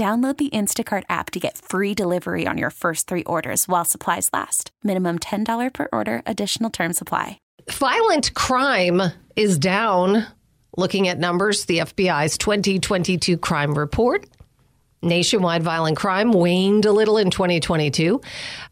Download the Instacart app to get free delivery on your first three orders while supplies last. Minimum $10 per order, additional term supply. Violent crime is down. Looking at numbers, the FBI's 2022 crime report Nationwide violent crime waned a little in 2022,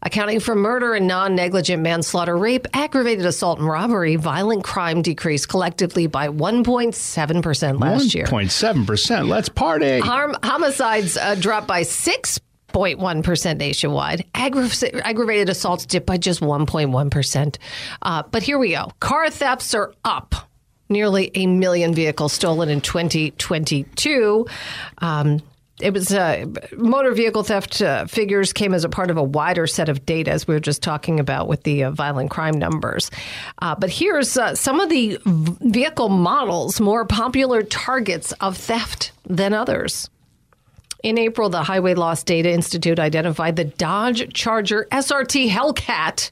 accounting for murder and non negligent manslaughter, rape, aggravated assault, and robbery. Violent crime decreased collectively by 1.7% last year. 1.7%. Let's party. Harm, homicides uh, dropped by 6.1% nationwide. Aggra- aggravated assaults dipped by just 1.1%. Uh, but here we go. Car thefts are up nearly a million vehicles stolen in 2022. Um, it was uh, motor vehicle theft uh, figures came as a part of a wider set of data, as we were just talking about with the uh, violent crime numbers. Uh, but here's uh, some of the vehicle models more popular targets of theft than others. In April, the Highway Loss Data Institute identified the Dodge Charger SRT Hellcat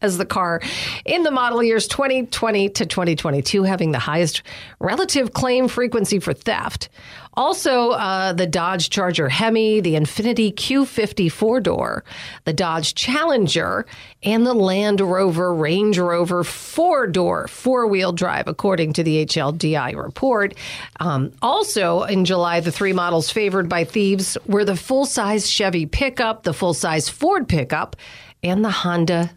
as the car in the model years 2020 to 2022, having the highest relative claim frequency for theft. Also, uh, the Dodge Charger Hemi, the Infiniti Q50 four door, the Dodge Challenger, and the Land Rover Range Rover four door four wheel drive, according to the HLDI report. Um, also, in July, the three models favored by thieves were the full size Chevy pickup, the full size Ford pickup, and the Honda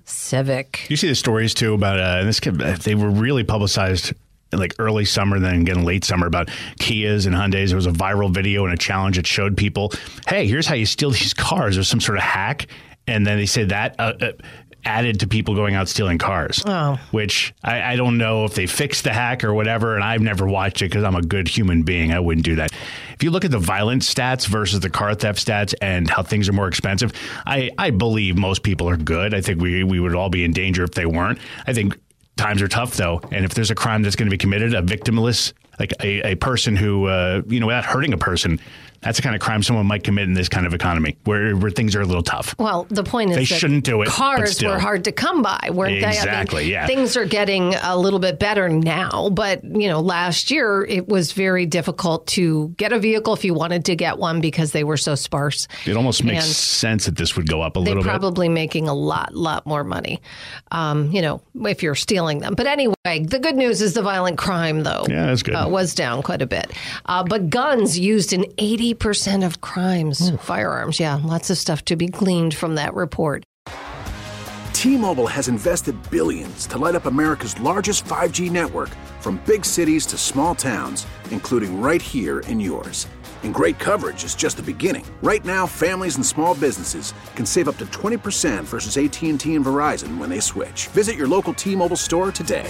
You see the stories too about uh, this. kid, They were really publicized like early summer, then again late summer about Kias and Hyundais. There was a viral video and a challenge that showed people, hey, here's how you steal these cars. There's some sort of hack. And then they said that uh, uh, added to people going out stealing cars. Oh. Which I, I, don't know if they fixed the hack or whatever. And I've never watched it because I'm a good human being. I wouldn't do that. If you look at the violence stats versus the car theft stats and how things are more expensive, I, I believe most people are good. I think we, we would all be in danger if they weren't. I think times are tough though. And if there's a crime that's going to be committed, a victimless, like a, a person who, uh, you know, without hurting a person, that's the kind of crime someone might commit in this kind of economy where, where things are a little tough. Well, the point is they shouldn't do it. Cars were hard to come by, weren't exactly, they? Exactly. I mean, yeah. Things are getting a little bit better now, but you know, last year it was very difficult to get a vehicle if you wanted to get one because they were so sparse. It almost makes and sense that this would go up a little bit. They're probably making a lot, lot more money. Um, you know, if you're stealing them. But anyway, the good news is the violent crime, though, yeah, that's good. Uh, was down quite a bit. Uh, but guns used in eighty percent of crimes, firearms. Yeah, lots of stuff to be gleaned from that report. T-Mobile has invested billions to light up America's largest 5G network from big cities to small towns, including right here in yours. And great coverage is just the beginning. Right now, families and small businesses can save up to 20% versus AT&T and Verizon when they switch. Visit your local T-Mobile store today.